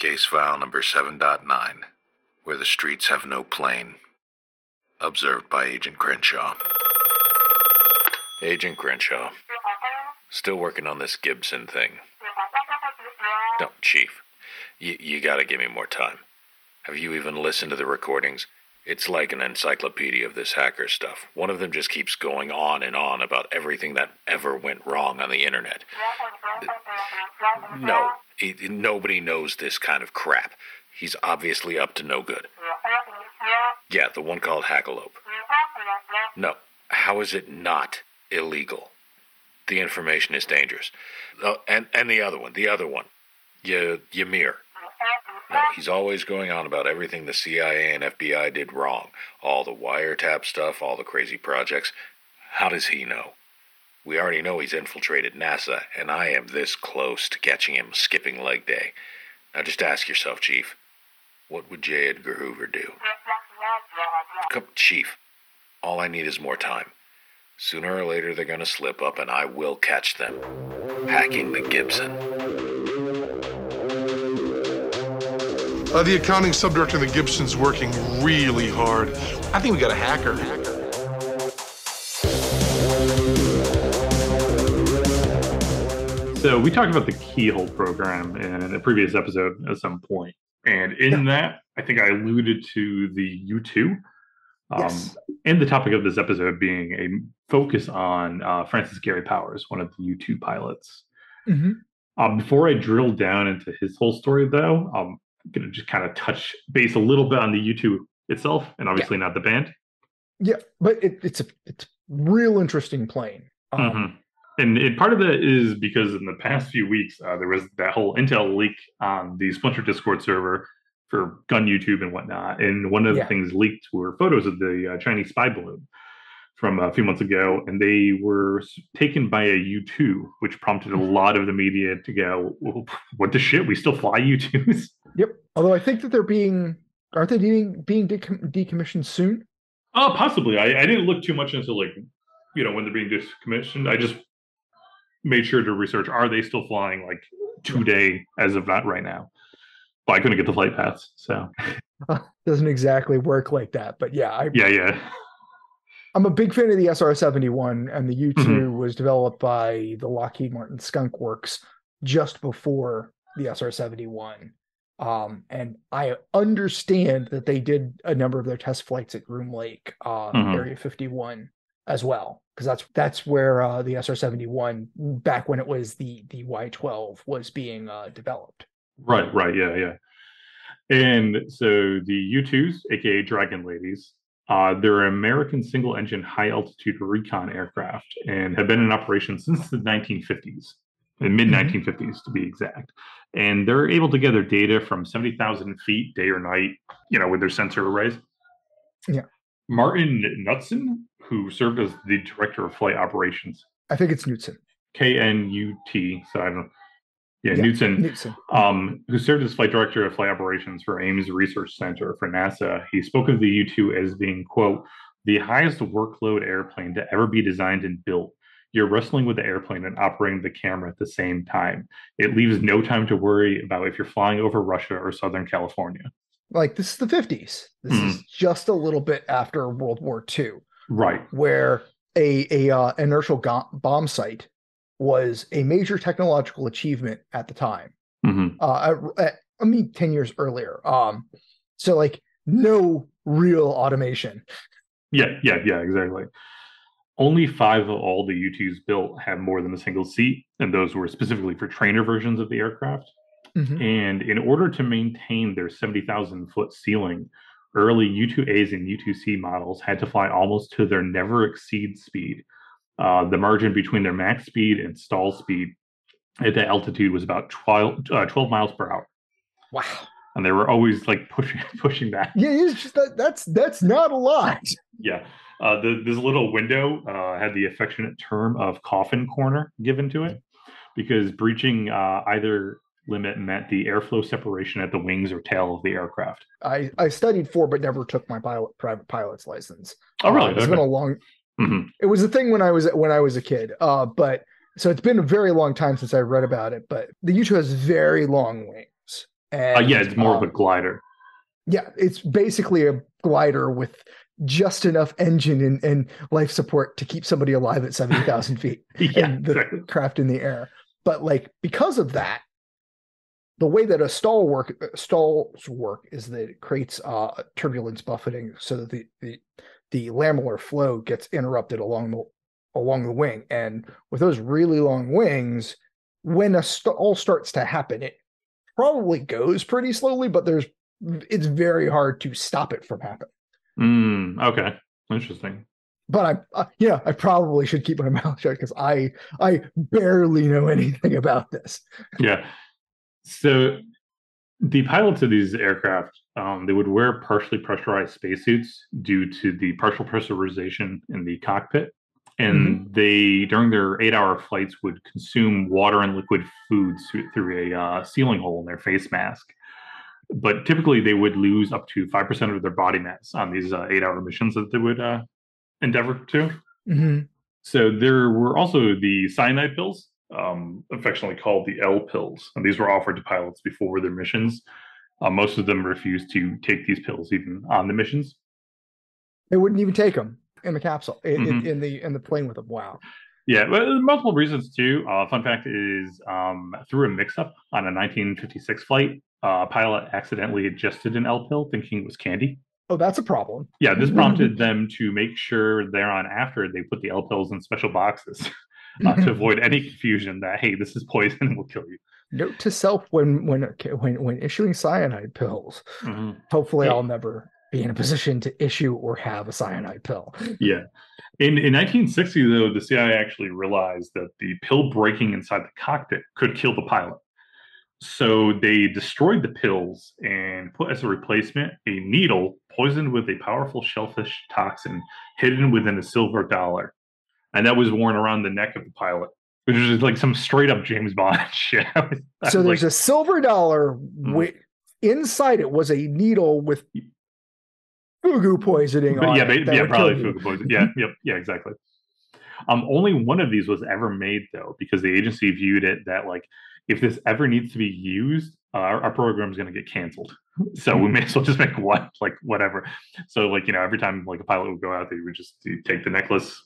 Case file number 7.9, where the streets have no plane. Observed by Agent Crenshaw. Agent Crenshaw. Still working on this Gibson thing. No, Chief. You, you gotta give me more time. Have you even listened to the recordings? It's like an encyclopedia of this hacker stuff. One of them just keeps going on and on about everything that ever went wrong on the internet. No, he, nobody knows this kind of crap. He's obviously up to no good. Yeah, the one called Hackalope. No, how is it not illegal? The information is dangerous. Oh, and, and the other one, the other one. Y- Ymir. No, he's always going on about everything the CIA and FBI did wrong. All the wiretap stuff, all the crazy projects. How does he know? We already know he's infiltrated NASA, and I am this close to catching him skipping leg day. Now just ask yourself, Chief, what would J. Edgar Hoover do? Come, Chief, all I need is more time. Sooner or later, they're going to slip up, and I will catch them. Hacking the Gibson. Uh, the accounting subdirector of the Gibson's working really hard. I think we got a hacker. So we talked about the Keyhole program in a previous episode at some point, and in that, I think I alluded to the U2, um, Yes. and the topic of this episode being a focus on uh, Francis Gary Powers, one of the U2 pilots. Mhm. Um, before I drill down into his whole story, though, I'm going to just kind of touch base a little bit on the U2 itself, and obviously not the band. Yeah, but it, it's a it's real interesting plane. Um, Mhm. And it, part of that is because in the past few weeks, uh, there was that whole Intel leak on the Splinter Discord server for gun YouTube and whatnot. And one of the Yeah. things leaked were photos of the uh, Chinese spy balloon from a few months ago. And they were taken by a U2, which prompted a lot of the media to go, "Well, What the shit? We still fly U2s? Yep. Although I think that they're being aren't they being being decom- decommissioned soon? Oh, possibly. I, I didn't look too much into like, you know, when they're being decommissioned. I just made sure to research are they still flying like today as of that right now. But I couldn't get the flight paths, so Doesn't exactly work like that, but yeah, I, yeah, yeah. I'm a big fan of the SR-71, and the U2 Mm-hmm. was developed by the Lockheed Martin Skunk Works just before the SR-71. Um, and I understand that they did a number of their test flights at Groom Lake, uh, Mhm. Area 51, as well, because that's that's where uh, the SR-71, back when it was the the Y-12, was being uh, developed. Right, right, yeah, yeah. And so the U2s, aka Dragon Ladies, uh, they're an American single engine high altitude recon aircraft and have been in operation since the 1950s, the mid 1950s to be exact. And they're able to gather data from 70,000 feet day or night, you know, with their sensor arrays. Yeah. Martin Knudsen, who served as the director of flight operations, I think it's Knutson. K N U T, so I don't yeah, Yeah, Knutson. um, who served as flight director of flight operations for Ames Research Center for NASA. He spoke of the U 2 as being, quote, the highest workload airplane to ever be designed and built. You're wrestling with the airplane and operating the camera at the same time. It leaves no time to worry about if you're flying over Russia or Southern California. Like this is the 50s. This Hmm. is just a little bit after World War II. Right. where a a uh, inertial go- bombsight was a major technological achievement at the time. hmm Uh, at- I mean, ten years earlier. Um, so like no real automation. Yeah, yeah, yeah, exactly. Only five of all the U2s built had more than a single seat, and those were specifically for trainer versions of the aircraft. Mhm. And in order to maintain their 70,000 foot ceiling, early U2As and U2C models had to fly almost to their never exceed speed. Uh, the margin between their max speed and stall speed at that altitude was about 12, uh, 12 miles per hour. Wow. And they were always like pushing pushing back. Yeah, it's just that that's that's not a lot. Yeah. Uh, the, this little window uh, had the affectionate term of coffin corner given to it because breaching uh, either limit meant the airflow separation at the wings or tail of the aircraft. I I studied for, but never took my pilot private pilot's license. Oh, really? Uh, it's Okay. been a long. Mhm. It was a thing when I was when I was a kid. Uh, but so it's been a very long time since I read about it. But the U2 has very long wings. And, uh, yeah, it's more um, of a glider. Yeah, it's basically a glider with just enough engine and, and life support to keep somebody alive at 70,000 feet Yeah, and the exactly. craft in the air. But like because of that, the way that a stall work stalls work is that it creates uh, turbulence buffeting so that the, the the laminar flow gets interrupted along the along the wing. And with those really long wings, when a stall starts to happen, it probably goes pretty slowly, but there's it's very hard to stop it from happening. Mm, okay, interesting. But I, uh, yeah, I probably should keep my mouth shut because I, I barely know anything about this. Yeah. So the pilots of these aircraft, um, they would wear partially pressurized spacesuits due to the partial pressurization in the cockpit. And they, during their eight-hour flights, would consume water and liquid foods through, a uh, ceiling hole in their face mask. But typically, they would lose up to five percent of their body mass on these uh, eight-hour missions that they would uh, endeavor to. Mhm. So there were also the cyanide pills, um, affectionately called the L pills, and these were offered to pilots before their missions. Uh, most of them refused to take these pills even on the missions. They wouldn't even take them in the capsule in, in, Mhm. in the in the plane with them. Wow. Yeah, but multiple reasons too. Uh, fun fact is, um, through a mix-up on a 1956 flight, uh, a pilot accidentally ingested an L pill, thinking it was candy. Oh, that's a problem. Yeah, this prompted them to make sure thereon after they put the L pills in special boxes uh, to avoid any confusion that hey, this is poison and will kill you. Note to self when when when when issuing cyanide pills. Mhm. Hopefully, Yeah. I'll never be in a position to issue or have a cyanide pill. Yeah. In, in 1960, though, the CIA actually realized that the pill breaking inside the cockpit could kill the pilot. So they destroyed the pills and put as a replacement a needle poisoned with a powerful shellfish toxin hidden within a silver dollar. And that was worn around the neck of the pilot, which is like some straight up James Bond shit. Was- so there's like, a silver dollar. Hmm. With inside it was a needle with fugu poisoning But on yeah, it yeah, probably fugu poison. Yeah, yep, yeah, exactly. Um, only one of these was ever made though, because the agency viewed it that like if this ever needs to be used, uh, our, our program is going to get canceled. So we may as well just make one, like whatever. So like you know, every time like a pilot would go out, they would just take the necklace,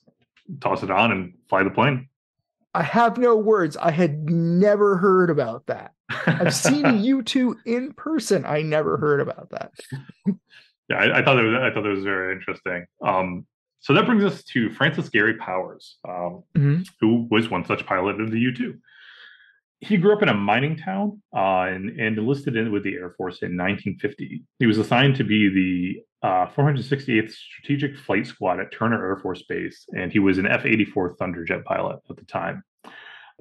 toss it on, and fly the plane. I have no words. I had never heard about that. I've seen you two in person. I never heard about that. yeah, I, I thought it was I thought that was very interesting. Um, so that brings us to Francis Gary Powers, um, Mhm. who was one such pilot of the U two. He grew up in a mining town uh, and, and enlisted in with the Air Force in 1950. He was assigned to be the uh, 468th Strategic Flight Squad at Turner Air Force Base, and he was an F 84 Thunderjet pilot at the time.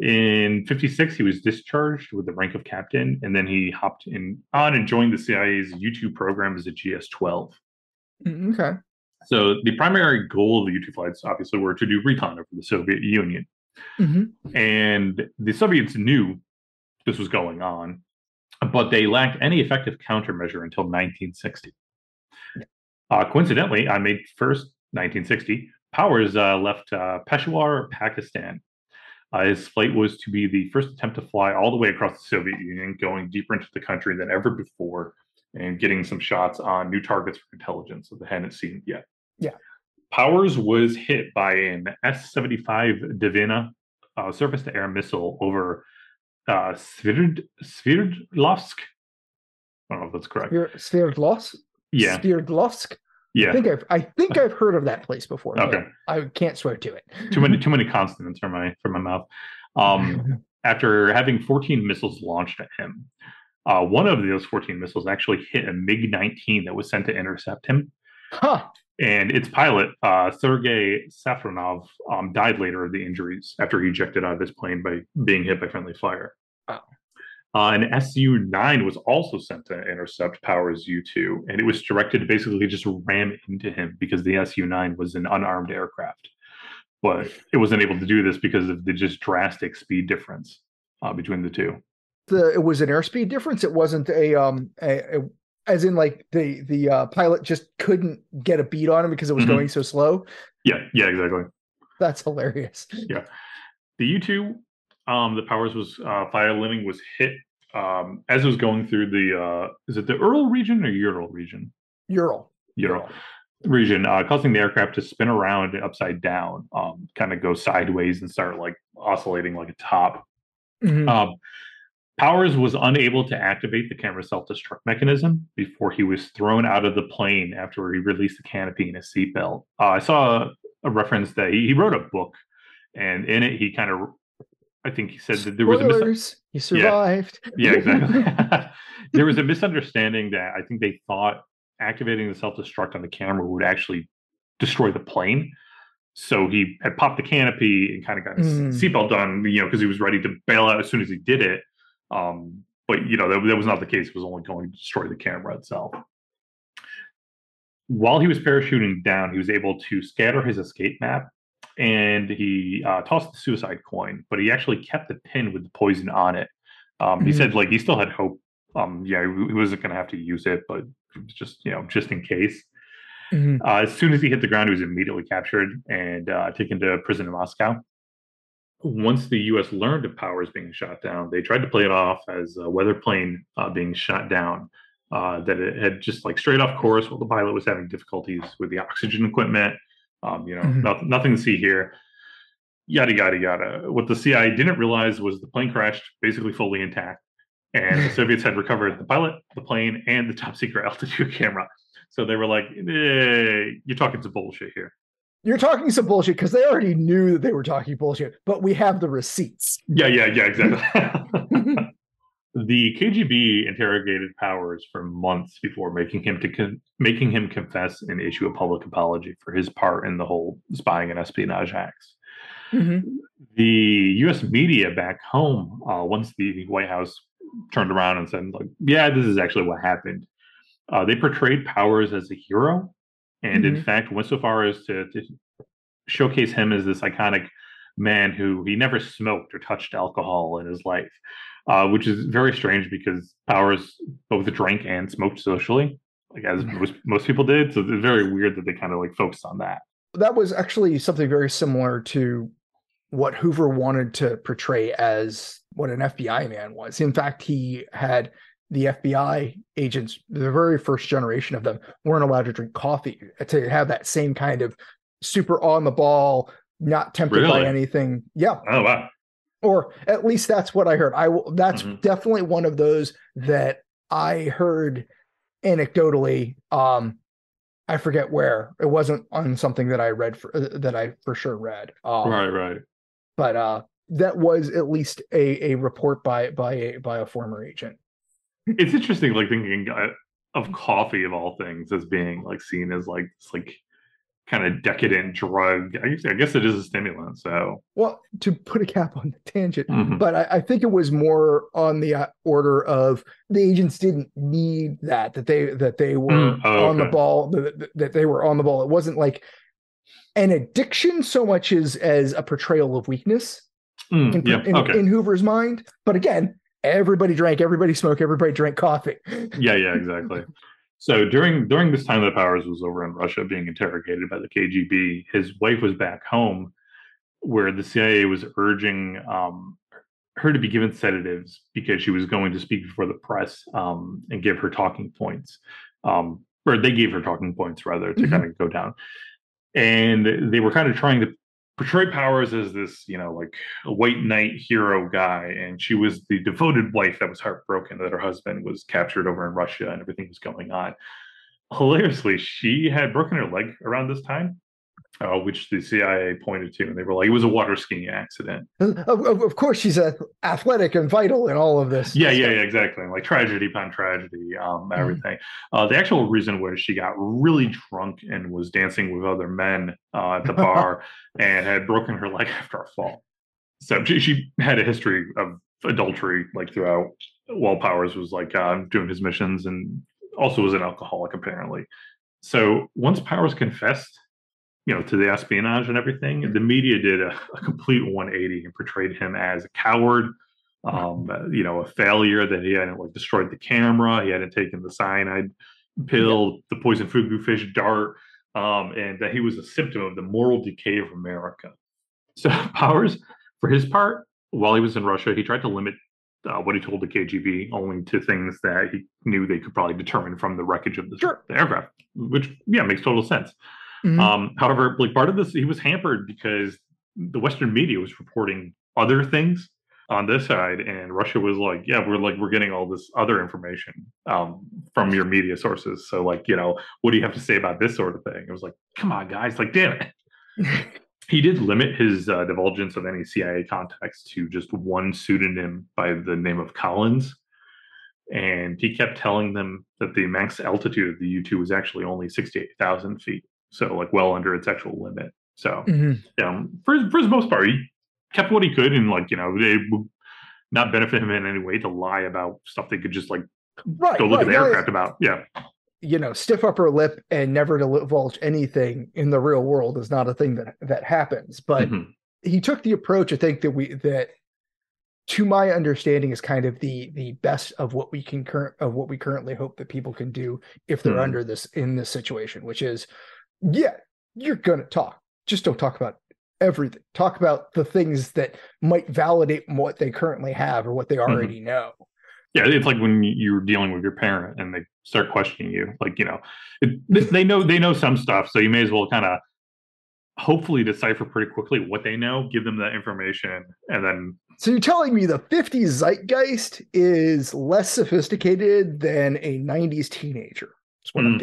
In 56, he was discharged with the rank of captain, and then he hopped in on and joined the CIA's U 2 program as a GS 12. Mm, Okay. So the primary goal of the U 2 flights obviously were to do recon over the Soviet Union. Mhm. And the Soviets knew this was going on, but they lacked any effective countermeasure until 1960. Uh, coincidentally, on May 1st, 1960, Powers uh, left uh, Peshawar, Pakistan. Uh, his flight was to be the first attempt to fly all the way across the Soviet Union, going deeper into the country than ever before, and getting some shots on new targets for intelligence that they hadn't seen yet. Yeah. Powers was hit by an S 75 Dvina uh, surface to air missile over uh, Sverd- Sverdlovsk. I don't know if that's correct. Sverdlovsk. Yeah. Sverdlovsk. I Yeah. think I've I think I've heard of that place before. Okay. I can't swear to it. Too many too many consonants from my from my mouth. Um, after having 14 missiles launched at him, uh, one of those 14 missiles actually hit a MiG 19 that was sent to intercept him. huh. And its pilot, uh, Sergei Safronov, um, died later of the injuries after he ejected out of his plane by being hit by friendly fire. Wow. Uh, an Su 9 was also sent to intercept Powers U 2, and it was directed to basically just ram into him because the Su 9 was an unarmed aircraft. But it wasn't able to do this because of the just drastic speed difference uh, between the two. The it was an airspeed difference. It wasn't a um a, a as in like the the uh, pilot just couldn't get a beat on him because it was Mhm. going so slow. Yeah, yeah, exactly. That's hilarious. Yeah, the U two, um, the Powers was uh, piloting was hit um, as it was going through the uh, is it the Ural region or Ural region? Ural. Ural region, uh, causing the aircraft to spin around upside down, um, kind of go sideways and start like oscillating like a top. Mhm. Um, Powers was unable to activate the camera self-destruct mechanism before he was thrown out of the plane after he released the canopy and his seatbelt. Uh, I saw a reference that he, he wrote a book, and in it he kind of, I think he said that there was a mis- you survived. yeah, exactly. there was a misunderstanding that I think they thought activating the self-destruct on the camera would actually destroy the plane. So he had popped the canopy and kind of got his Mm. seatbelt done, you know, because he was ready to bail out as soon as he did it. Um, but you know, that, that was not the case. It was only going to destroy the camera itself. While he was parachuting down, he was able to scatter his escape map and he uh, tossed the suicide coin, but he actually kept the pin with the poison on it. Um, he Mhm. said like he still had hope. Um, yeah, he he wasn't going to have to use it, but it was just you know just in case. Mhm. Uh, as soon as he hit the ground, he was immediately captured and uh, taken to prison in Moscow. Once the U.S. learned of Powers being shot down, they tried to play it off as a weather plane uh, being shot down. Uh, that it had just like straight off course while the pilot was having difficulties with the oxygen equipment. Um, you know, Mhm. noth- nothing to see here. Yada yada yada. What the CIA didn't realize was the plane crashed basically fully intact, and the Soviets had recovered the pilot, the plane, and the top secret altitude camera. So they were like, eh, "You're talking some bullshit here." You're talking some bullshit because they already knew that they were talking bullshit, but we have the receipts. Yeah, yeah, yeah, exactly. the KGB interrogated Powers for months before making him to con- making him confess and issue a public apology for his part in the whole spying and espionage acts. Mhm. The U.S. media back home, uh, once the White House turned around and said, "Like, yeah, this is actually what happened," uh, they portrayed Powers as a hero, and in Mhm. fact went so far as to, to showcase him as this iconic man who he never smoked or touched alcohol in his life, uh, which is very strange because Powers both drank and smoked socially, like as most, most people did. So it's very weird that they kind of like focused on that. That was actually something very similar to what Hoover wanted to portray as what an FBI man was. In fact, he had the FBI agents, the very first generation of them, weren't allowed to drink coffee to have that same kind of super on the ball, not tempted by anything. Yeah. Oh wow! or at least that's what I heard. I will. That's Mhm. definitely one of those that I heard anecdotally. Um, I forget where it wasn't on something that I read for uh, that I for sure read. Um, right, right. but uh, that was at least a a report by by a by a former agent. It's interesting, like thinking uh, of coffee of all things as being like seen as like this like kind of decadent drug. I guess, I guess it is a stimulant. So Well, to put a cap on the tangent, Mhm. but I, I think it was more on the uh, order of the agents didn't need that that they that they were Mm, oh, on the ball that, that- that they were on the ball. It wasn't like an addiction so much as as a portrayal of weakness Mm, in, yeah, in, okay, in Hoover's mind. But again, everybody drank, everybody smoked, everybody drank coffee. yeah, yeah, exactly. So during during this time that Powers was over in Russia being interrogated by the KGB, his wife was back home, where the CIA was urging um, her to be given sedatives because she was going to speak before the press um, and give her talking points, um, or they gave her talking points rather to Mhm. kind of go down, and they were kind of trying to portray Powers as this, you know, like a white knight hero guy, and she was the devoted wife that was heartbroken that her husband was captured over in Russia and everything was going on. Hilariously, she had broken her leg around this time, uh, which the CIA pointed to, and they were like, it was a water skiing accident. of, of, of course, she's ath- athletic and vital in all of this. Yeah, yeah, yeah, exactly. Like tragedy upon tragedy, um, everything. Uh, the actual reason was she got really drunk and was dancing with other men uh, at the bar and had broken her leg after a fall. So she, she had a history of adultery like throughout. While Powers was like uh, doing his missions and also was an alcoholic apparently. So once Powers confessed, you know, to the espionage and everything, the media did a, a complete 180 and portrayed him as a coward, um, you know, a failure that he hadn't like destroyed the camera, he hadn't taken the cyanide pill, the poison fugu fish dart, um, and that he was a symptom of the moral decay of America. So Powers, for his part, while he was in Russia, he tried to limit uh, what he told the KGB, only to things that he knew they could probably determine from the wreckage of the, Sure. the aircraft, which yeah makes total sense. Mhm. Um, however, like part of this, he was hampered because the Western media was reporting other things on this side, and Russia was like, "Yeah, we're like we're getting all this other information um, from your media sources. So, like, you know, what do you have to say about this sort of thing?" It was like, "Come on, guys! Like, damn it." he did limit his uh, divulgence of any CIA contacts to just one pseudonym by the name of Collins. And he kept telling them that the max altitude of the U 2 was actually only 68,000 feet. So, like, well under its actual limit. So, Mhm. yeah, for, for the most part, he kept what he could. And, like, you know, it would not benefit him in any way to lie about stuff they could just, like, Right. go look right, at the aircraft about. Yeah. you know, stiff upper lip and never divulge anything in the real world is not a thing that that happens. But Mhm. he took the approach, I think that we that to my understanding is kind of the the best of what we can current of what we currently hope that people can do if they're Mhm. under this in this situation, which is yeah, you're gonna talk. Just don't talk about everything. Talk about the things that might validate what they currently have or what they already know. Yeah, it's like when you're dealing with your parent and they start questioning you. Like, you know, it, they- know they know some stuff, so you may as well kind of hopefully decipher pretty quickly what they know, give them that information, and then So you're telling me the 50s zeitgeist is less sophisticated than a 90s teenager? That's what I'm Mm.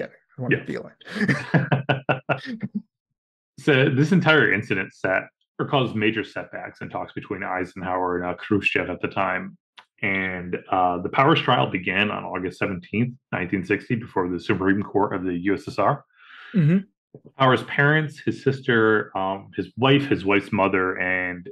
Getting. What I'm Yeah. feeling. so this entire incident set or caused major setbacks in talks between Eisenhower and uh, Khrushchev at the time. And uh, the Powers trial began on August 17th, 1960, before the Supreme Court of the USSR. Mhm. Powers' parents, his sister, um, his wife, his wife's mother, and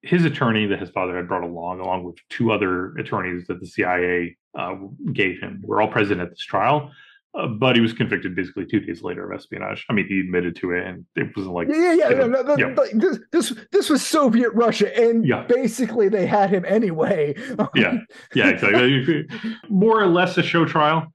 his attorney that his father had brought along, along with two other attorneys that the CIA uh, gave him, were all present at this trial. Uh, but he was convicted basically two days later of espionage. I mean, he admitted to it, and it wasn't like Yeah, yeah, yeah. you no, know, no, no, yeah. like, this, this this was Soviet Russia, and Yeah. basically they had him anyway. Yeah. yeah, exactly. More or less a show trial.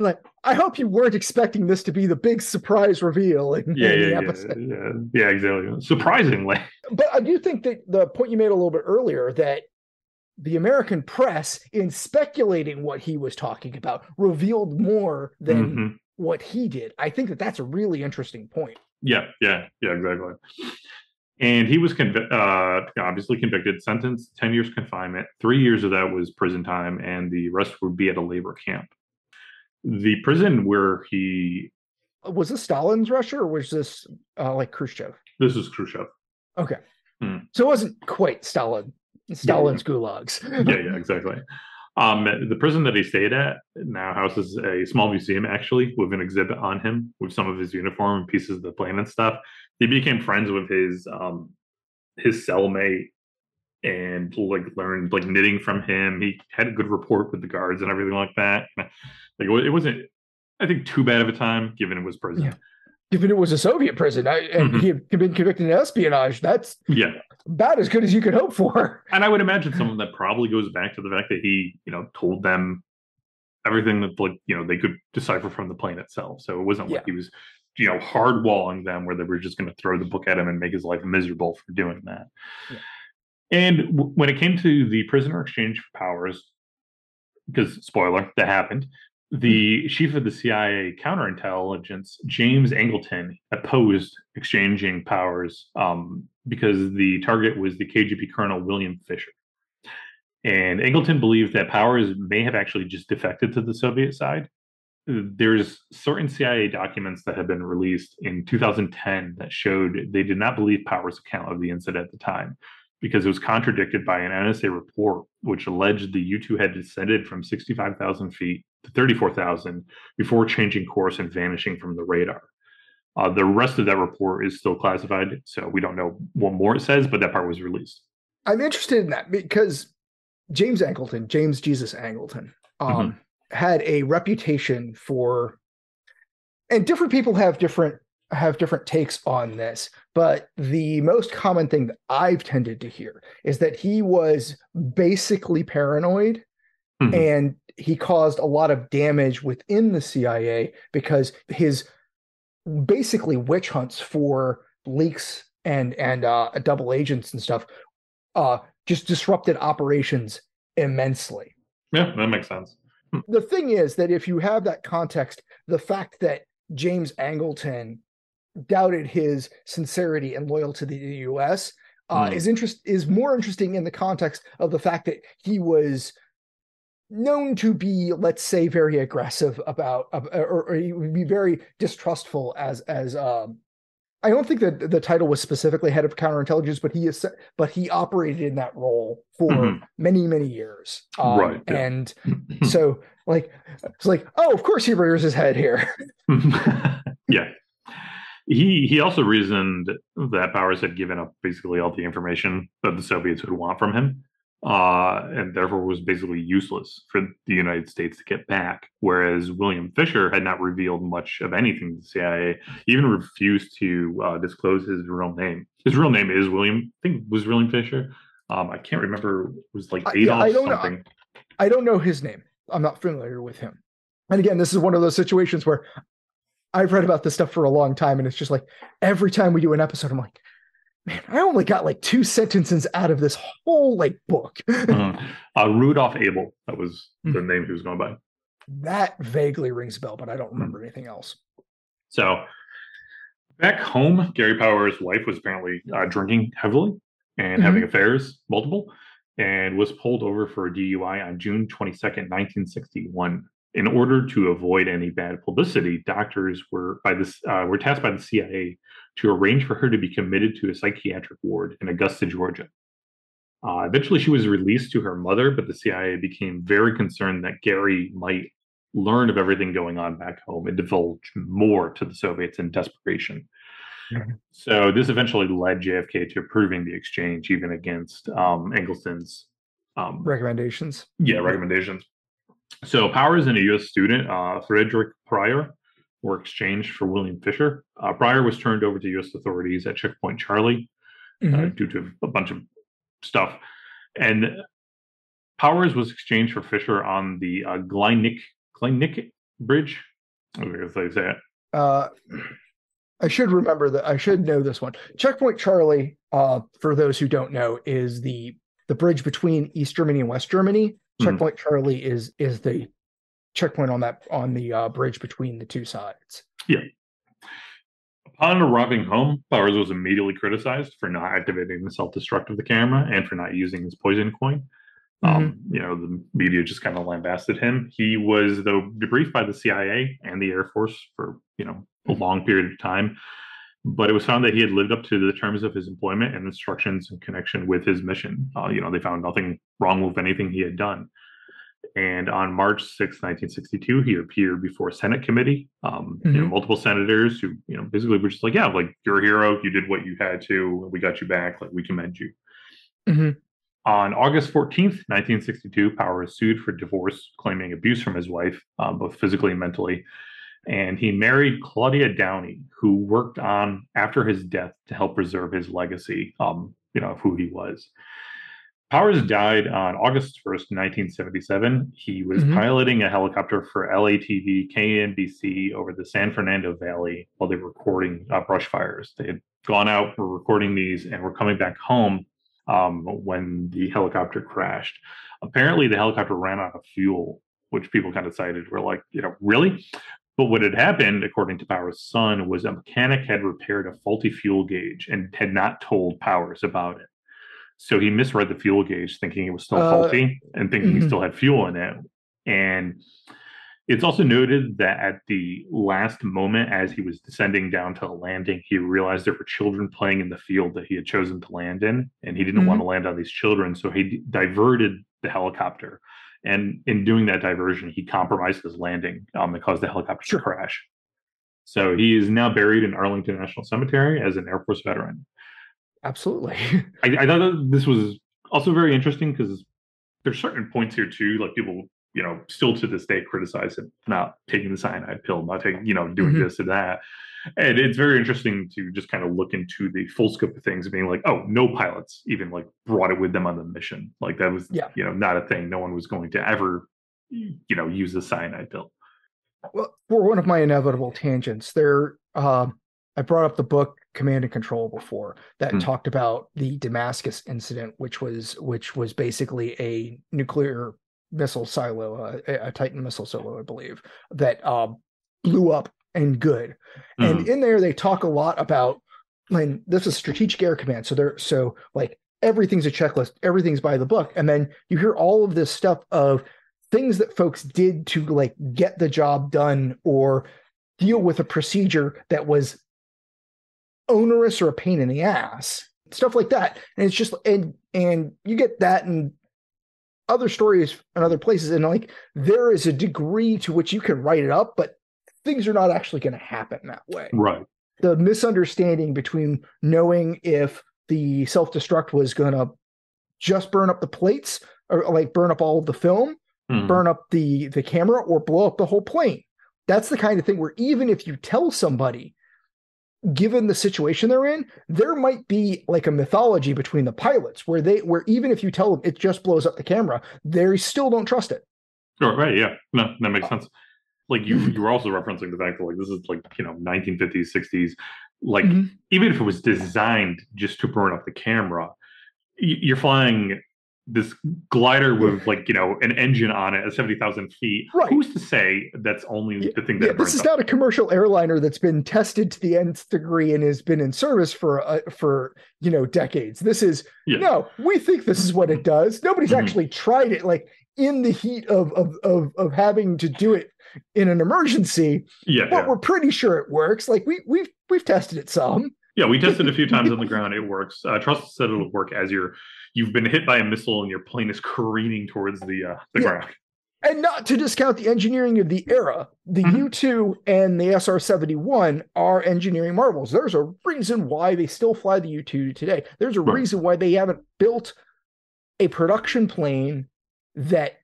like I hope you weren't expecting this to be the big surprise reveal in, Yeah, in the yeah, yeah, episode. yeah, yeah, exactly. Surprisingly, But I do think that the point you made a little bit earlier that the American press, in speculating what he was talking about, revealed more than Mhm. what he did. I think that that's a really interesting point. yeah, yeah, yeah, exactly. And he was convi- uh, obviously convicted, sentenced ten years confinement. Three years of that was prison time, and the rest would be at a labor camp. The prison where he Was this Stalin's Russia or was this uh, like Khrushchev? this is Khrushchev. Okay. Hmm. So it wasn't quite Stalin. Stalin's gulags. yeah, yeah, exactly. Um, the prison that he stayed at now houses a small museum, actually, with an exhibit on him with some of his uniform and pieces of the plane and stuff. He became friends with his um, his cellmate and like learned like knitting from him. He had a good rapport with the guards and everything like that. Like it wasn't, I think, too bad of a time given it was prison. Yeah. Given it was a Soviet prison I, and Mhm. he had been convicted of espionage, that's yeah. About as good as you could hope for. and I would imagine some of that probably goes back to the fact that he, you know, told them everything that like you know they could decipher from the plane itself. So it wasn't like he was, you know, hardwalling them where they were just going to throw the book at him and make his life miserable for doing that. Yeah. And w- when it came to the prisoner exchange for powers, because spoiler, that happened. The chief of the CIA counterintelligence, James Angleton, opposed exchanging powers um, because the target was the KGB colonel William Fisher. And Angleton believed that powers may have actually just defected to the Soviet side. There's certain CIA documents that have been released in 2010 that showed they did not believe Powers' account of the incident at the time because it was contradicted by an NSA report which alleged the U 2 had descended from 65,000 feet to 34,000 before changing course and vanishing from the radar. Uh, the rest of that report is still classified, so we don't know what more it says, but that part was released. I'm interested in that because James Angleton, James Jesus Angleton, um, Mm-hmm. had a reputation for, and different people have different have different takes on this, but the most common thing that I've tended to hear is that he was basically paranoid Mhm. and he caused a lot of damage within the CIA because his basically witch hunts for leaks and and uh, double agents and stuff uh, just disrupted operations immensely. Yeah, that makes sense. The thing is that if you have that context, the fact that James Angleton doubted his sincerity and loyalty to the U.S. Uh, Mm. is interest is more interesting in the context of the fact that he was known to be, let's say, very aggressive about, ab- or, or he would be very distrustful as as. Um, I don't think that the title was specifically head of counterintelligence, but he is, but he operated in that role for Mhm. many many years. Um, Right, yeah. and so like it's like oh of course he rears his head here yeah. He he also reasoned that Powers had given up basically all the information that the Soviets would want from him, uh, and therefore was basically useless for the United States to get back. Whereas William Fisher had not revealed much of anything to the CIA. He even refused to uh, disclose his real name. His real name is William. I think it was William Fisher. Um, I can't remember. It was like Adolf I don't know. something. i don't know his name i'm not familiar with him and again this is one of those situations where i've read about this stuff for a long time and it's just like every time we do an episode i'm like man i only got like two sentences out of this whole like book Mhm. uh, Rudolph Abel. That was Hmm. the name he was going by. that vaguely rings a bell but i don't remember anything else So back home, Gary Powers' wife was apparently uh, drinking heavily and having affairs, multiple, and was pulled over for a DUI on June 22nd, 1961. In order to avoid any bad publicity, doctors were by this uh, were tasked by the CIA to arrange for her to be committed to a psychiatric ward in Augusta, Georgia. Uh, eventually, she was released to her mother, but the CIA became very concerned that Gary might learn of everything going on back home and divulge more to the Soviets in desperation. Mhm. So this eventually led JFK to approving the exchange, even against um, Engelston's um, recommendations yeah recommendations. So Powers and a U.S. student, uh, Frederick Pryor, were exchanged for William Fisher. Uh, Pryor was turned over to U.S. authorities at Checkpoint Charlie uh, Mhm. due to a bunch of stuff. And Powers was exchanged for Fisher on the uh, Glienicke Glienicke Bridge. I if they say it. uh I should remember that I should know this one. Checkpoint Charlie, uh, for those who don't know, is the the bridge between East Germany and West Germany. Mhm. Checkpoint Charlie is is the checkpoint on that on the uh, bridge between the two sides. Yeah. Upon arriving home, Powers was immediately criticized for not activating the self-destruct of the camera and for not using his poison coin. Um, you know, the media just kind of lambasted him. He was, though, debriefed by the CIA and the Air Force for you know a long period of time. But it was found that he had lived up to the terms of his employment and instructions in connection with his mission. Uh, you know, they found nothing wrong with anything he had done. And on March 6, 1962, he appeared before a Senate committee. Um, You know, multiple senators who, you know, basically were just like, "Yeah, like you're a hero. You did what you had to. We got you back. Like we commend you." Mhm. On August 14th, 1962, Powers sued for divorce, claiming abuse from his wife, um, both physically and mentally. And he married Claudia Downey, who worked on after his death to help preserve his legacy, um, you know, of who he was. Powers died on August 1st, 1977. He was Mhm. piloting a helicopter for LATV KNBC over the San Fernando Valley while they were recording uh, brush fires. They had gone out, were recording these, and were coming back home um, when the helicopter crashed. Apparently, the helicopter ran out of fuel, which people kind of cited were like, you know, really? But what had happened, according to Powers' son, was a mechanic had repaired a faulty fuel gauge and had not told Powers about it. So he misread the fuel gauge, thinking it was still Uh, faulty and thinking he mhm. still had fuel in it. And it's also noted that at the last moment, as he was descending down to the landing, he realized there were children playing in the field that he had chosen to land in, and he didn't Mhm. want to land on these children. So he diverted the helicopter. And in doing that diversion, he compromised his landing um, and caused the helicopter Sure. to crash. So he is now buried in Arlington National Cemetery as an Air Force veteran. Absolutely. I, I thought this was also very interesting because there's certain points here too, like people, you know, still to this day criticize him for not taking the cyanide pill, not taking, you know, doing Mhm. this or that. And it's very interesting to just kind of look into the full scope of things, being like, oh, no pilots even like brought it with them on the mission. Like that was, Yeah. you know, not a thing. No one was going to ever, you know, use the cyanide pill. well, for one of my inevitable tangents, there, uh, I brought up the book Command and Control before that Hmm. talked about the Damascus incident, which was which was basically a nuclear missile silo, uh, a, a Titan missile silo, I believe, that uh, blew up and good. And Mhm. in there, they talk a lot about when this is strategic air command. So they're so like everything's a checklist, everything's by the book, and then you hear all of this stuff of things that folks did to like get the job done or deal with a procedure that was onerous or a pain in the ass stuff like that and it's just and and you get that in other stories and other places and like there is a degree to which you can write it up but things are not actually going to happen that way right. the misunderstanding between knowing if the self-destruct was going to just burn up the plates or like burn up all of the film Mhm. burn up the the camera or blow up the whole plane that's the kind of thing where even if you tell somebody given the situation they're in there might be like a mythology between the pilots where they where even if you tell them it just blows up the camera they still don't trust it Sure, right, yeah. No, that makes sense. Like you you were also referencing the fact that like this is like, you know, 1950s, 60s. Like Mhm. even if it was designed just to burn up the camera, you're flying this glider with like, you know, an engine on it at 70,000 feet. Right. Who's to say that's only the thing that yeah, this is up? not a commercial airliner that's been tested to the nth degree and has been in service for uh, for you know decades. This is Yeah. no, we think this is what it does. Nobody's Mhm. actually tried it like in the heat of of of of having to do it in an emergency, yeah, but yeah. we're pretty sure it works. Like we we've we've tested it some. Yeah, we tested a few times on the ground. It works. Uh, Trust said it'll work as you're you've been hit by a missile and your plane is careening towards the uh, the Yeah. ground. And not to discount the engineering of the era, the Mhm. U2 and the SR 71 are engineering marvels. There's a reason why they still fly the U2 today. There's a Right. reason why they haven't built a production plane that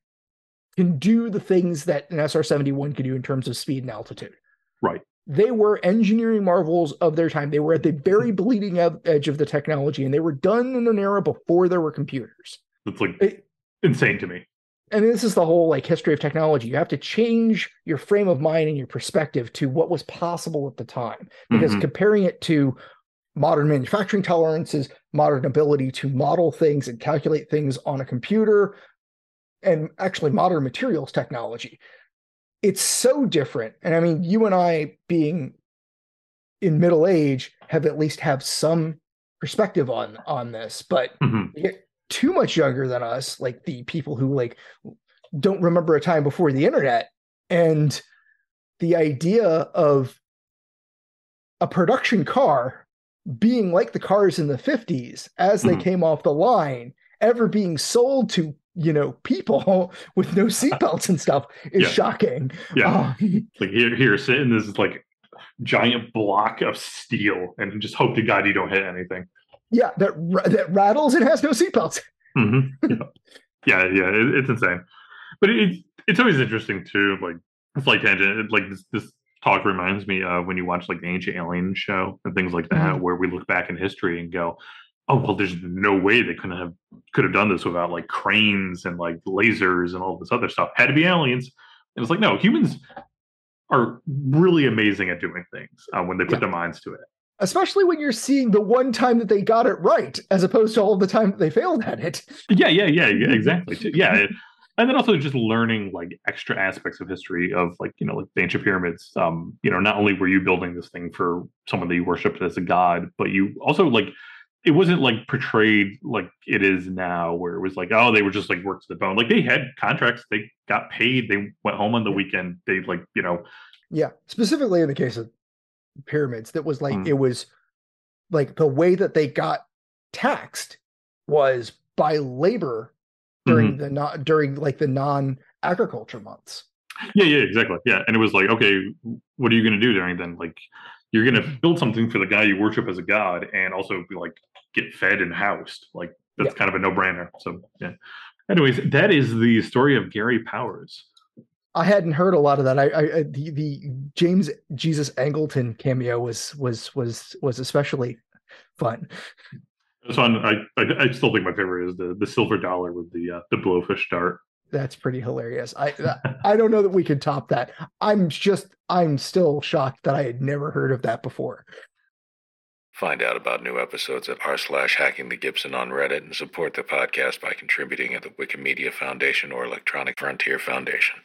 can do the things that an SR 71 can do in terms of speed and altitude. Right. They were engineering marvels of their time. They were at the very bleeding edge of the technology, and they were done in an era before there were computers. It's like It- insane to me. and this is the whole like history of technology you have to change your frame of mind and your perspective to what was possible at the time because Mhm. comparing it to modern manufacturing tolerances modern ability to model things and calculate things on a computer and actually modern materials technology it's so different and i mean you and i being in middle age have at least have some perspective on on this but Mhm. you get too much younger than us, like the people who like don't remember a time before the internet, and the idea of a production car being like the cars in the 50s as they Mhm. came off the line, ever being sold to you know people with no seatbelts and stuff is Yeah. shocking. Yeah. Um, like here, here, sit in this like giant block of steel, and just hope to God you don't hit anything. yeah, that that rattles and has no seatbelts. hmm Yeah, yeah, yeah it, it's insane. But it, it's always interesting too. Like like tangent. Like this, this talk reminds me of when you watch like the Ancient Alien show and things like that, Mhm. where we look back in history and go, "Oh well, there's no way they couldn't have could have done this without like cranes and like lasers and all this other stuff. Had to be aliens." And it's like, no, humans are really amazing at doing things uh, when they put Yeah. their minds to it. Especially when you're seeing the one time that they got it right, as opposed to all the time that they failed at it. Yeah, yeah, yeah, yeah, exactly. Yeah, and then also just learning like extra aspects of history of like you know like the ancient pyramids. Um, you know, not only were you building this thing for someone that you worshipped as a god, but you also like it wasn't like portrayed like it is now, where it was like oh they were just like worked to the bone. Like they had contracts, they got paid, they went home on the weekend. They like you know Yeah, specifically in the case of pyramids, that was like Mm. it was like the way that they got taxed was by labor during the not during like the non agriculture months. Yeah, yeah, exactly. Yeah, and it was like, okay, what are you going to do during then? Like, you're going to build something for the guy you worship as a god, and also be like get fed and housed. Like, that's Yeah. kind of a no-brainer. So, yeah. Anyways, that is the story of Gary Powers. I hadn't heard a lot of that. I, I the the James Jesus Angleton cameo was was was was especially fun. So I, I, I still think my favorite is the the silver dollar with the uh, the blowfish dart. That's pretty hilarious. I I don't know that we can top that. I'm just I'm still shocked that I had never heard of that before. Find out about new episodes at r slash hacking the Gibson on Reddit and support the podcast by contributing at the Wikimedia Foundation or Electronic Frontier Foundation.